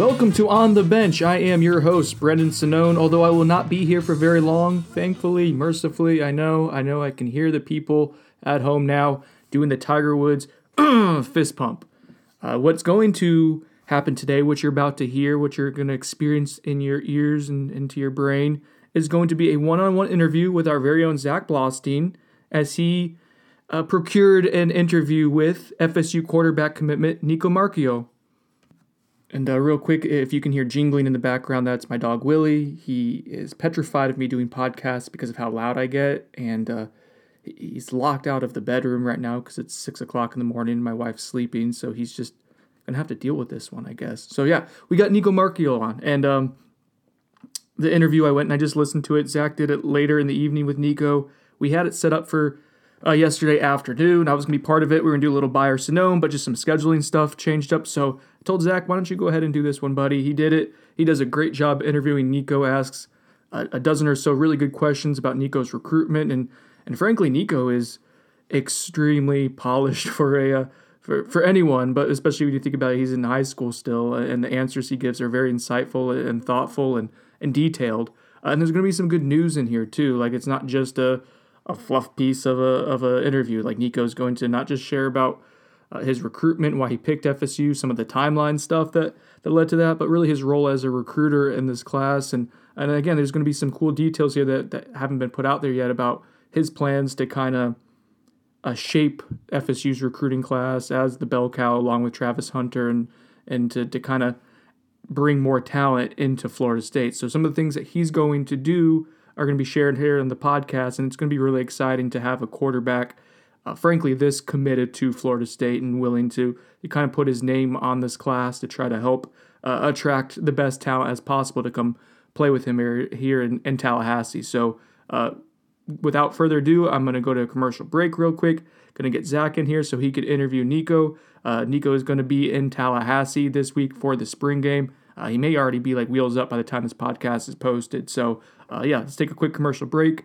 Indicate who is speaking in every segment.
Speaker 1: Welcome to On the Bench. I am your host, Brendan Sonnone. although I will not be here for very long. Thankfully, mercifully, I know, I know I can hear the people at home now doing the Tiger Woods fist pump. Uh, what's going to happen today, what you're about to hear, what you're going to experience in your ears and into your brain, is going to be a one on one interview with our very own Zach Blostein as he uh, procured an interview with FSU quarterback commitment Nico Marchiol. And uh, real quick, if you can hear jingling in the background, that's my dog Willie. He is petrified of me doing podcasts because of how loud I get, and uh, he's locked out of the bedroom right now because it's six o'clock in the morning. My wife's sleeping, so he's just gonna have to deal with this one, I guess. So yeah, we got Nico Marchiol on, and um, the interview I went and I just listened to it. Zach did it later in the evening with Nico. We had it set up for uh, yesterday afternoon. I was gonna be part of it. We were gonna do a little buyer Sonome, but just some scheduling stuff changed up. So Told Zach, why don't you go ahead and do this one, buddy? He did it. He does a great job interviewing Nico. Asks a, a dozen or so really good questions about Nico's recruitment, and and frankly, Nico is extremely polished for a. Uh, for, for anyone, but especially when you think about it, he's in high school still, and the answers he gives are very insightful and thoughtful and, and detailed. Uh, and there's going to be some good news in here too. Like it's not just a a fluff piece of a of an interview. Like Nico's going to not just share about uh, his recruitment, why he picked FSU, some of the timeline stuff that that led to that, but really his role as a recruiter in this class. And and again, there's going to be some cool details here that, that haven't been put out there yet about his plans to kind of uh, shape FSU's recruiting class as the bell cow, along with Travis Hunter, and and to, to kind of bring more talent into Florida State. So some of the things that he's going to do are going to be shared here in the podcast, and it's going to be really exciting to have a quarterback, uh, frankly, this committed to Florida State and willing to, kind of put his name on this class to try to help uh, attract the best talent as possible to come play with him here, here in, in Tallahassee. So, uh, without further ado, I'm going to go to a commercial break real quick. Going to get Zach in here so he could interview Nico. Uh, Nico is going to be in Tallahassee this week for the spring game. Uh, he may already be like wheels up by the time this podcast is posted. So, uh, yeah, let's take a quick commercial break.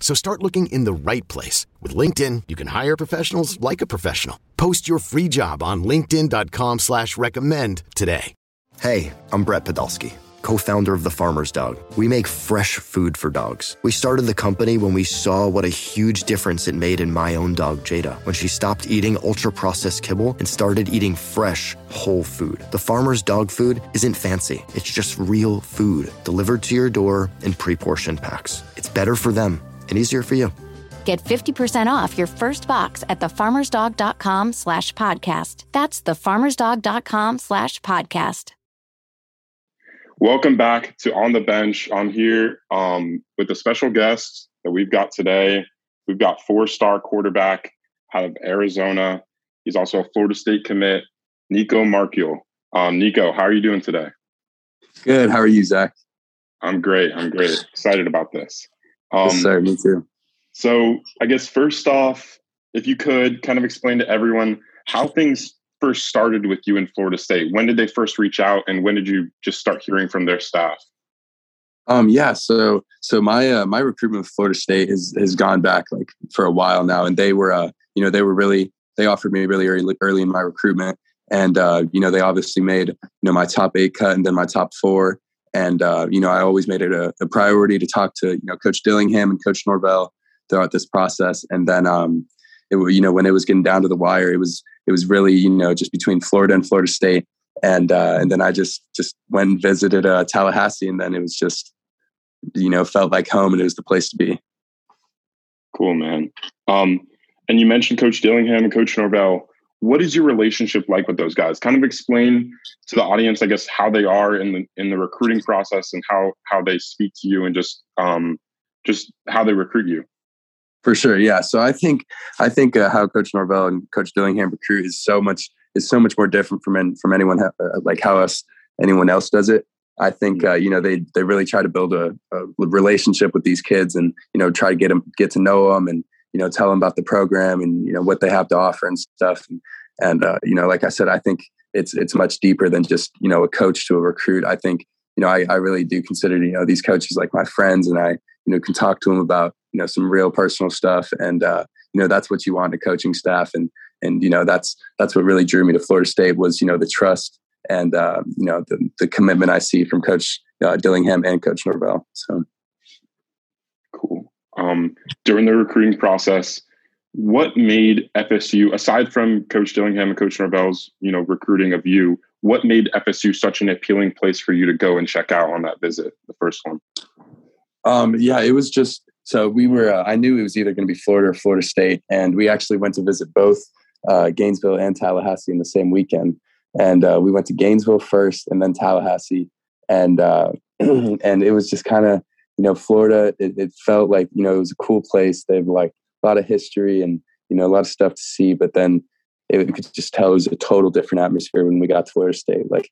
Speaker 2: So start looking in the right place. With LinkedIn, you can hire professionals like a professional. Post your free job on linkedin.com slash recommend today.
Speaker 3: Hey, I'm Brett Podolsky, co-founder of The Farmer's Dog. We make fresh food for dogs. We started the company when we saw what a huge difference it made in my own dog, Jada, when she stopped eating ultra-processed kibble and started eating fresh, whole food. The Farmer's Dog food isn't fancy. It's just real food delivered to your door in pre-portioned packs. It's better for them and easier for you.
Speaker 4: Get 50% off your first box at thefarmersdog.com slash podcast. That's thefarmersdog.com slash podcast.
Speaker 5: Welcome back to On the Bench. I'm here um, with a special guest that we've got today. We've got four-star quarterback out of Arizona. He's also a Florida State commit, Nico Marchiol. Um, Nico, how are you doing today?
Speaker 6: Good. How are you, Zach?
Speaker 5: I'm great. I'm great. Excited about this.
Speaker 6: Um, yes, sir. Me too.
Speaker 5: So, I guess first off, if you could kind of explain to everyone how things first started with you in Florida State. When did they first reach out, and when did you just start hearing from their staff?
Speaker 6: Um, yeah, so so my uh, my recruitment with Florida State has has gone back like for a while now, and they were uh, you know they were really they offered me really early early in my recruitment, and uh, you know they obviously made you know my top eight cut and then my top four, and uh, you know I always made it a, a, priority to talk to you know Coach Dillingham and Coach Norvell throughout this process, and then um, it you know when it was getting down to the wire, it was it was really you know just between Florida and Florida State, and uh, and then I just just went and visited uh, Tallahassee, and then it was just you know felt like home, and it was the place to be.
Speaker 5: Cool, man. Um, and you mentioned Coach Dillingham and Coach Norvell. What is your relationship like with those guys? Kind of explain to the audience, I guess, how they are in the in the recruiting process and how how they speak to you and just um, just how they recruit you.
Speaker 6: For sure, yeah. So I think I think uh, how Coach Norvell and Coach Dillingham recruit is so much is so much more different from from anyone uh, like how us anyone else does it. I think uh, you know they they really try to build a, a, relationship with these kids and you know try to get them get to know them and you know tell them about the program and you know what they have to offer and stuff and, and uh, you know like I said I think it's it's much deeper than just you know a coach to a recruit. I think you know I, I really do consider you know these coaches like my friends and I you know can talk to them about you know some real personal stuff and uh, you know that's what you want a coaching staff and and you know that's that's what really drew me to Florida State was you know the trust and uh, you know the the commitment I see from Coach uh, Dillingham and Coach Norvell. So
Speaker 5: cool. Um, during the recruiting process, what made FSU aside from Coach Dillingham and Coach Norvell's you know recruiting of you? What made FSU such an appealing place for you to go and check out on that visit, the first one?
Speaker 6: Um, yeah, it was just so we were. Uh, I knew it was either going to be Florida or Florida State, and we actually went to visit both uh, Gainesville and Tallahassee in the same weekend. And uh, we went to Gainesville first, and then Tallahassee, and uh, and it was just kind of you know Florida. It, it, felt like you know it was a cool place. They have like a lot of history and you know a lot of stuff to see. But then it, you could just tell it was a total different atmosphere when we got to Florida State. Like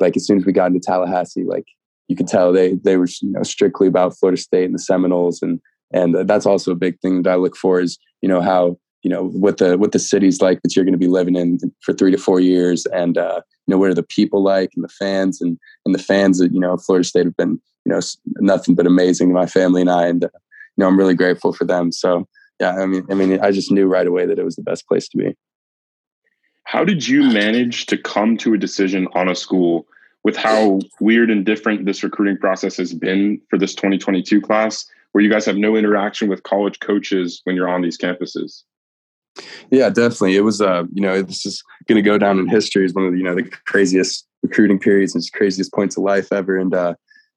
Speaker 6: like as soon as we got into Tallahassee, like you could tell they they were you know strictly about Florida State and the Seminoles and and that's also a big thing that I look for is you know how you know what the what the city's like that you're going to be living in for three to four years and uh, you know what are the people like and the fans and and the fans that you know Florida State have been you know nothing but amazing to my family and I and uh, you know I'm really grateful for them so yeah I mean I mean I just knew right away that it was the best place to be.
Speaker 5: How did you manage to come to a decision on a school with how weird and different this recruiting process has been for this 2022 class, where you guys have no interaction with college coaches when you're on these campuses?
Speaker 6: Yeah, definitely. It was, uh, you know, this is going to go down in history as one of the, you know, the craziest recruiting periods and craziest points of life ever. And, uh,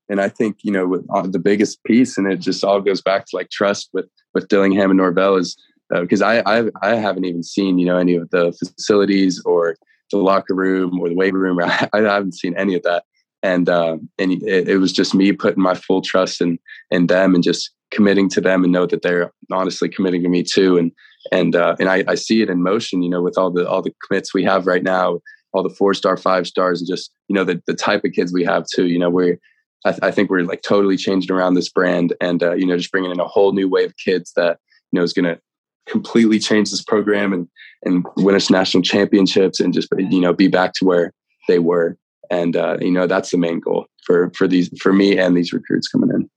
Speaker 6: and I think, you know, with, uh, the biggest piece, and it just all goes back to like trust with, with Dillingham and Norvell is because uh, I, I, I haven't even seen, you know, any of the facilities or the locker room or the weight room. I, I haven't seen any of that. And, uh, and it, it was just me putting my full trust in, in them and just committing to them and know that they're honestly committing to me too. And, and uh, and I, I, see it in motion. You know, with all the all the commits we have right now, all the four star, five stars, and just you know the the type of kids we have too. You know, we're I, th- I think we're like totally changing around this brand, and uh, you know, just bringing in a whole new wave of kids that you know is going to completely change this program and and win us national championships and just you know be back to where they were. And uh, you know, that's the main goal for for these for me and these recruits coming in.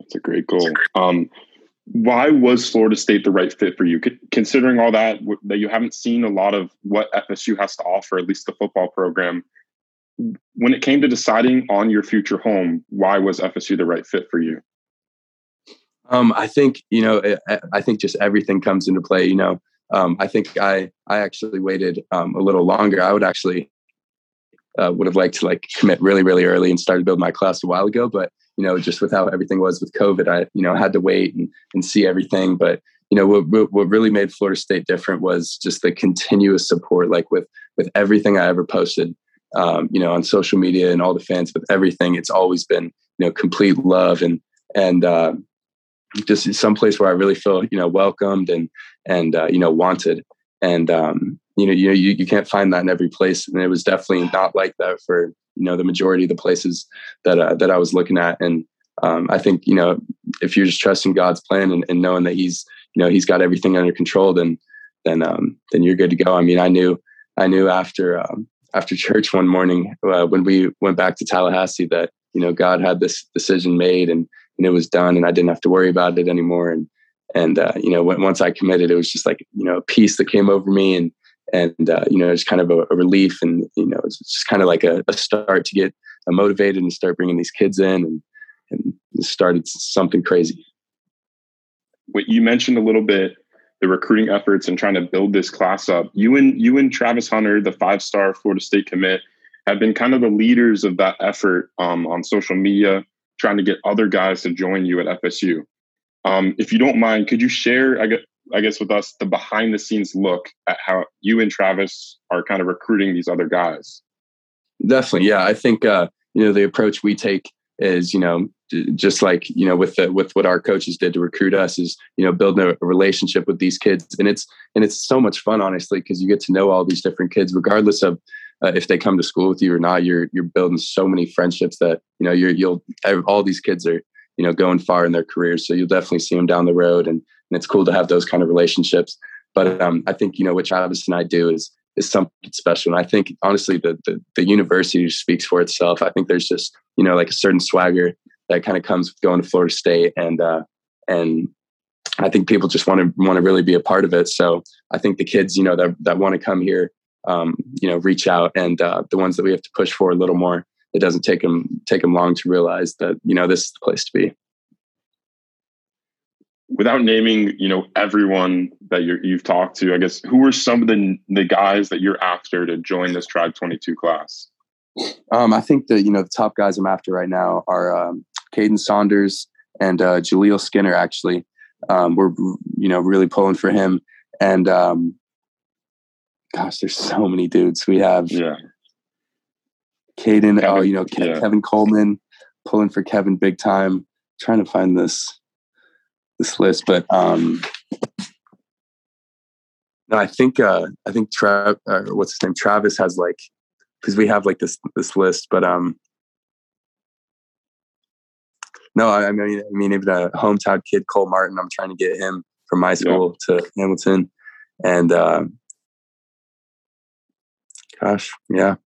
Speaker 5: That's a great goal. Um, why was Florida State the right fit for you? Considering all that, that you haven't seen a lot of what FSU has to offer, at least the football program. When it came to deciding on your future home, why was FSU the right fit for you?
Speaker 6: Um, I think you know. I think just everything comes into play. You know, um, I think I I actually waited um, a little longer. I would actually uh, would have liked to like commit really really early and started building my class a while ago, but you know, just with how everything was with COVID, I, you know, had to wait and, and see everything. But, you know, what, what really made Florida State different was just the continuous support, like with, with everything I ever posted, um, you know, on social media and all the fans with everything. It's always been, you know, complete love and, and, uh, just some place where I really feel, you know, welcomed and, and, uh, you know, wanted. And, um, you know, you, you, you can't find that in every place. And it was definitely not like that for, you know the majority of the places that uh, that I was looking at. And um, I think you know if you're just trusting God's plan and, and, knowing that He's you know He's got everything under control, then then um, then you're good to go. I mean, I knew I knew after um, after church one morning uh, when we went back to Tallahassee that you know God had this decision made and and it was done, and I didn't have to worry about it anymore. And and uh, you know once I committed, it was just like you know a peace that came over me and and uh, you know it's kind of a, a, relief and you know it's just kind of like a, a start to get motivated and start bringing these kids in and and started something crazy
Speaker 5: what you mentioned a little bit the recruiting efforts and trying to build this class up you and you and travis hunter the five star florida state commit have been kind of the leaders of that effort um, on social media trying to get other guys to join you at fsu um, if you don't mind could you share i guess I guess with us the behind the scenes look at how you and Travis are kind of recruiting these other guys.
Speaker 6: Definitely, yeah. I think uh, you know the approach we take is you know just like you know with the, with what our coaches did to recruit us is you know building a, relationship with these kids and it's and it's so much fun honestly because you get to know all these different kids regardless of uh, if they come to school with you or not, you're you're building so many friendships that you know you're you'll all these kids are you know going far in their careers, so you'll definitely see them down the road, and, and it's cool to have those kind of relationships. But um, I think you know what Travis and I do is is something special, and I think honestly the, the the university speaks for itself. I think there's just you know like a certain swagger that kind of comes with going to Florida State, and uh, and I think people just want to want to really be a part of it. So I think the kids, you know, that that want to come here, um, you know, reach out, and uh, the ones that we have to push for a little more. It doesn't take them take them long to realize that you know this is the place to be.
Speaker 5: Without naming, you know, everyone that you you've talked to, I guess who are some of the the guys that you're after to join this Tribe 22 class?
Speaker 6: Um, I think the you know the top guys I'm after right now are um, Kaden Saunders and uh, Jaleel Skinner. Actually, um, we're you know really pulling for him, and um, gosh, there's so many dudes. We have
Speaker 5: yeah,
Speaker 6: Kaden. oh, you know Ke- yeah. Kevin Coleman pulling for Kevin big time. I'm trying to find this this list, but um, no, I think uh, I think Trav, uh, what's his name? Travis has like because we have like this this list, but um, no, I mean, I mean, even a hometown kid, Cole Martin. I'm trying to get him from my school yeah. to Hamilton, and uh, gosh, yeah.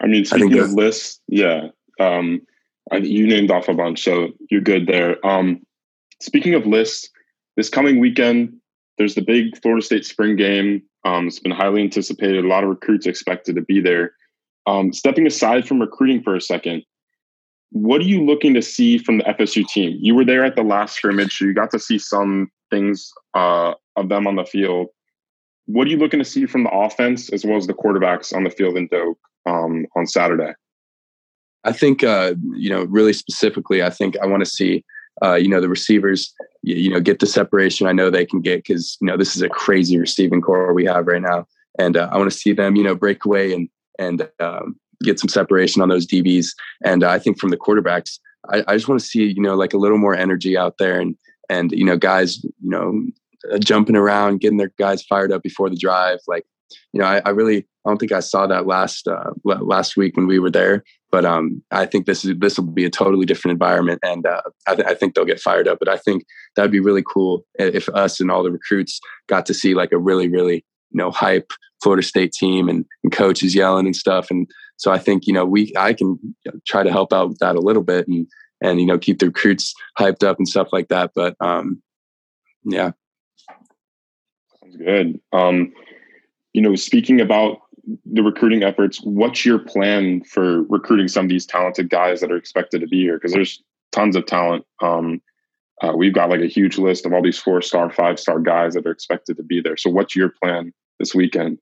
Speaker 5: I mean, speaking I of lists, yeah, um, I, you named off a bunch, so you're good there. Um, speaking of lists, this coming weekend, there's the big Florida State spring game. Um, it's been highly anticipated. A lot of recruits expected to be there. Um, stepping aside from recruiting for a second, what are you looking to see from the FSU team? You were there at the last scrimmage, so you got to see some things uh, of them on the field. What are you looking to see from the offense as well as the quarterbacks on the field in Doak um, on Saturday?
Speaker 6: I think, uh, you know, really specifically, I think I want to see, uh, you know, the receivers, you, you, know, get the separation I know they can get because, you know, this is a crazy receiving corps we have right now. And uh, I want to see them, you know, break away and, and um, get some separation on those DBs. And uh, I think from the quarterbacks, I, I just want to see you know like a little more energy out there and and you know guys you know uh, jumping around, getting their guys fired up before the drive. Like you know, I, I really I don't think I saw that last uh, last week when we were there. But um, I think this is this will be a totally different environment, and uh, I, th- I, think they'll get fired up. But I think that'd be really cool if us and all the recruits got to see like a really really you know hype Florida State team and, and coaches yelling and stuff. And so I think you know we I can try to help out with that a little bit and and you know keep the recruits hyped up and stuff like that. But um, yeah,
Speaker 5: sounds good. Um, you know, speaking about the recruiting efforts, what's your plan for recruiting some of these talented guys that are expected to be here? Because there's tons of talent. Um, uh, we've got like a huge list of all these four star, five star guys that are expected to be there. So, what's your plan this weekend?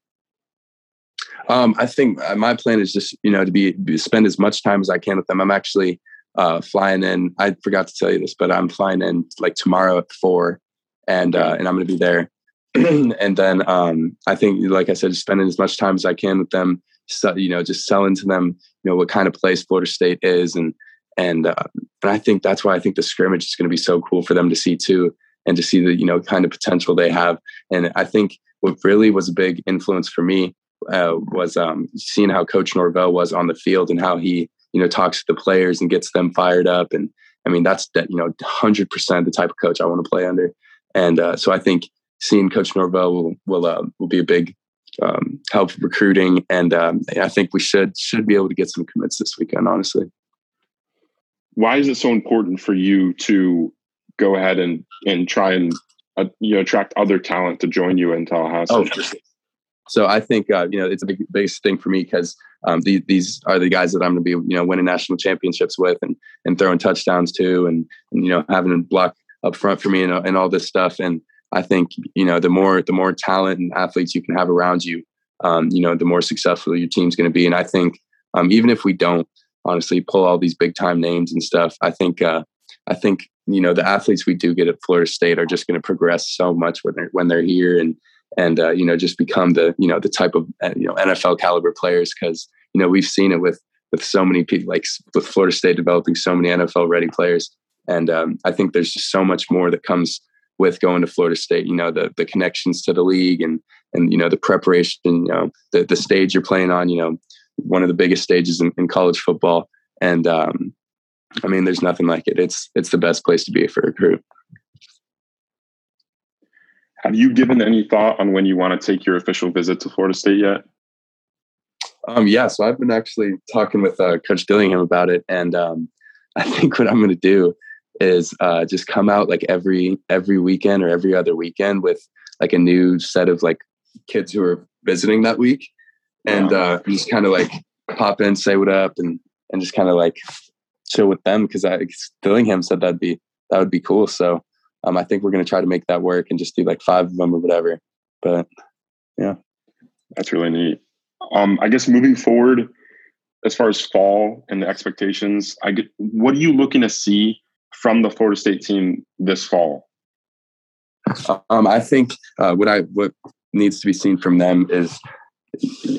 Speaker 6: Um, I think uh, my plan is just you know to be, be, spend as much time as I can with them. I'm actually uh, flying in. I forgot to tell you this, but I'm flying in like tomorrow at four, and uh, and I'm going to be there. and then um, I think, like I said, spending as much time as I can with them. So, you know, just selling to them, you know, what kind of place Florida State is, and and uh, and I think that's why I think the scrimmage is going to be so cool for them to see too, and to see the you know kind of potential they have. And I think what really was a big influence for me uh, was um, seeing how Coach Norvell was on the field and how he, you know, talks to the players and gets them fired up. And I mean, that's that, you know, hundred percent the type of coach I want to play under. And uh, so I think seeing Coach Norvell will will uh, will be a big um, help recruiting. And um, I think we should should be able to get some commits this weekend. Honestly,
Speaker 5: why is it so important for you to go ahead and and try and uh, you know attract other talent to join you in Tallahassee?
Speaker 6: Oh, so I think uh, you know it's a big biggest thing for me because um, the, these are the guys that I'm going to be you know winning national championships with and and throwing touchdowns to and, and you know having a block up front for me and, and all this stuff. And I think you know the more the more talent and athletes you can have around you, um, you know the more successful your team's going to be. And I think um, even if we don't honestly pull all these big time names and stuff, I think uh, I think you know the athletes we do get at Florida State are just going to progress so much when they're when they're here and and uh, you know just become the you know the type of uh, you know NFL caliber players because you know we've seen it with with so many people like with Florida State developing so many NFL ready players and um, I think there's just so much more that comes with going to Florida State you know the the connections to the league and and you know the preparation, you know the the stage you're playing on, you know one of the biggest stages in, in college football, and um, I mean there's nothing like it. It's it's the best place to be for a recruit.
Speaker 5: Have you given any thought on when you want to take your official visit to Florida State yet?
Speaker 6: Um, yeah, so I've been actually talking with uh, Coach Dillingham about it, and um, I think what I'm going to do is uh, just come out like every every weekend or every other weekend with like a new set of like kids who are visiting that week, and uh, just kind of like pop in, say what up, and and just kind of like chill with them because I Dillingham said that'd be that would be cool. So um, I think we're going to try to make that work and just do like five of them or whatever. But yeah,
Speaker 5: that's really neat. Um, I guess moving forward, as far as fall and the expectations, I get what are you looking to see from the Florida State team this fall?
Speaker 6: Um, I think uh, what I what needs to be seen from them is,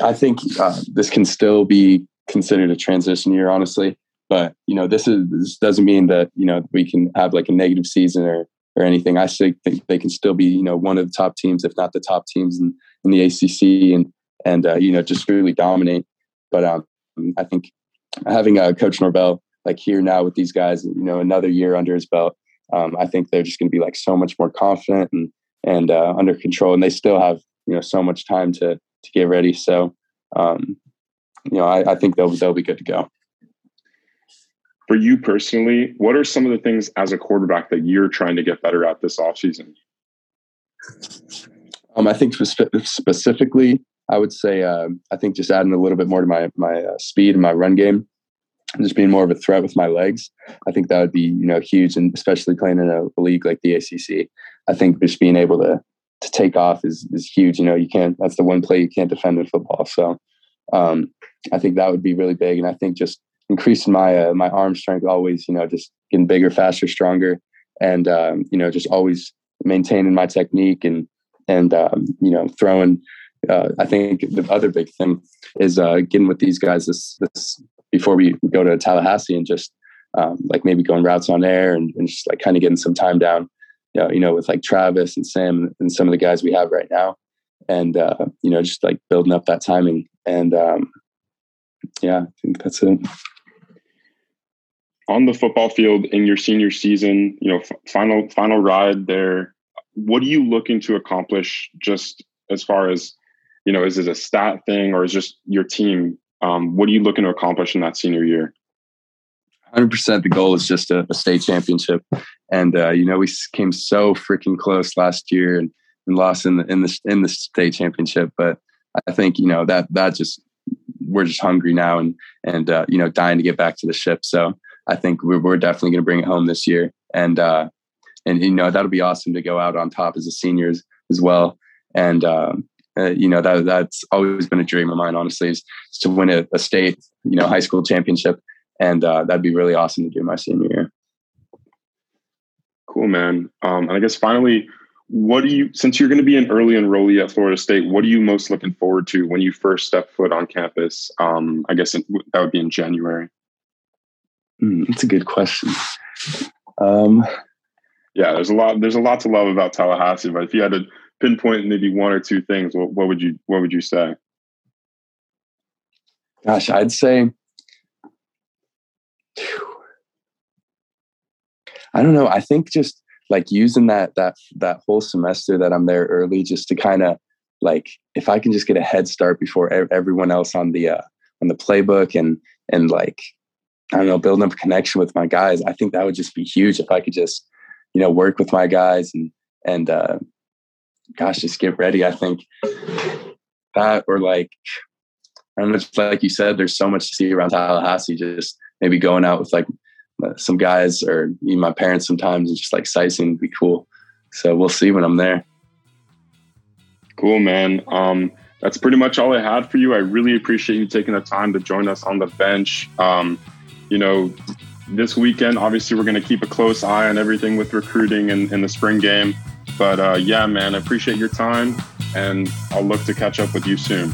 Speaker 6: I think uh, this can still be considered a transition year, honestly. But you know, this is this doesn't mean that you know we can have like a negative season or or anything. I think they can still be you know one of the top teams, if not the top teams in, in the ACC, and and uh, you know just really dominate. But um, I think having uh, Coach Norvell like here now with these guys, you know, another year under his belt, um, I think they're just going to be like so much more confident and and uh, under control, and they still have you know so much time to to get ready. So, um, you know, I, I think they'll they'll be good to go.
Speaker 5: For you personally, what are some of the things as a quarterback that you're trying to get better at this offseason?
Speaker 6: Um, I think spe- specifically, I would say uh, I think just adding a little bit more to my my uh, speed and my run game, and just being more of a threat with my legs. I think that would be you know huge, and especially playing in a, a league like the ACC. I think just being able to to take off is is huge. You know, you can't. That's the one play you can't defend in football. So um, I think that would be really big, and I think just increasing my uh, my arm strength always. You know, just getting bigger, faster, stronger, and um, you know, just always maintaining my technique and and um, you know throwing uh, I think the other big thing is uh, getting with these guys this, this before we go to Tallahassee and just um, like maybe going routes on air and, and just like kind of getting some time down, you know, you know, with like Travis and Sam and some of the guys we have right now, and uh, you know, just like building up that timing. And um, yeah, I think that's it.
Speaker 5: On the football field in your senior season, you know, f- final final ride there. What are you looking to accomplish? Just as far as you know, is it a stat thing or is just your team? Um, what are you looking to accomplish in that senior year?
Speaker 6: 100% the goal is just a, a state championship. And, uh, you know, we came so freaking close last year and, and lost in the, in the, in the state championship. But I think, you know, that, that just, we're just hungry now and, and, uh, you know, dying to get back to the ship. So I think we're, we're definitely going to bring it home this year. And, uh, and, you know, that'll be awesome to go out on top as a seniors as well. And, um, uh, you know that that's always been a dream of mine honestly is, is to win a, a, state you know high school championship. And uh, that'd be really awesome to do my senior year.
Speaker 5: Cool man. Um, and i guess finally what do you since you're going to be an early enrollee at florida state what are you most looking forward to when you first step foot on campus? Um, i guess it, that would be in january
Speaker 6: mm, that's a good question um,
Speaker 5: yeah there's a lot there's a lot to love about tallahassee but if you had to pinpoint maybe one or two things, what, what would you what would you say?
Speaker 6: Gosh, I'd say I don't know. I think just like using that that that whole semester that I'm there early, just to kind of like if I can just get a head start before everyone else on the uh, on the playbook and and like I don't know, building up a connection with my guys. I think that would just be huge if I could just you know work with my guys and and uh, gosh, just get ready. I think that or like, I don't know, like you said, there's so much to see around Tallahassee. Just maybe going out with like some guys or even my parents sometimes and just like sightseeing would be cool. So we'll see when I'm there.
Speaker 5: Cool, man. Um, that's pretty much all I had for you. I really appreciate you taking the time to join us on the bench. Um, you know, this weekend, obviously, we're going to keep a close eye on everything with recruiting and, and the spring game. But uh, yeah, man, I appreciate your time and I'll look to catch up with you soon.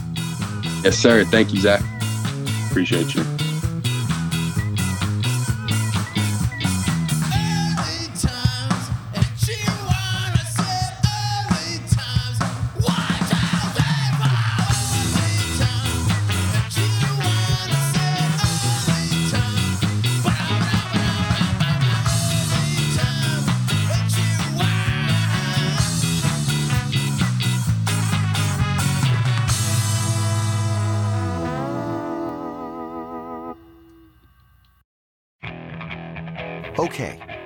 Speaker 6: Yes, sir. Thank you, Zach.
Speaker 5: Appreciate you.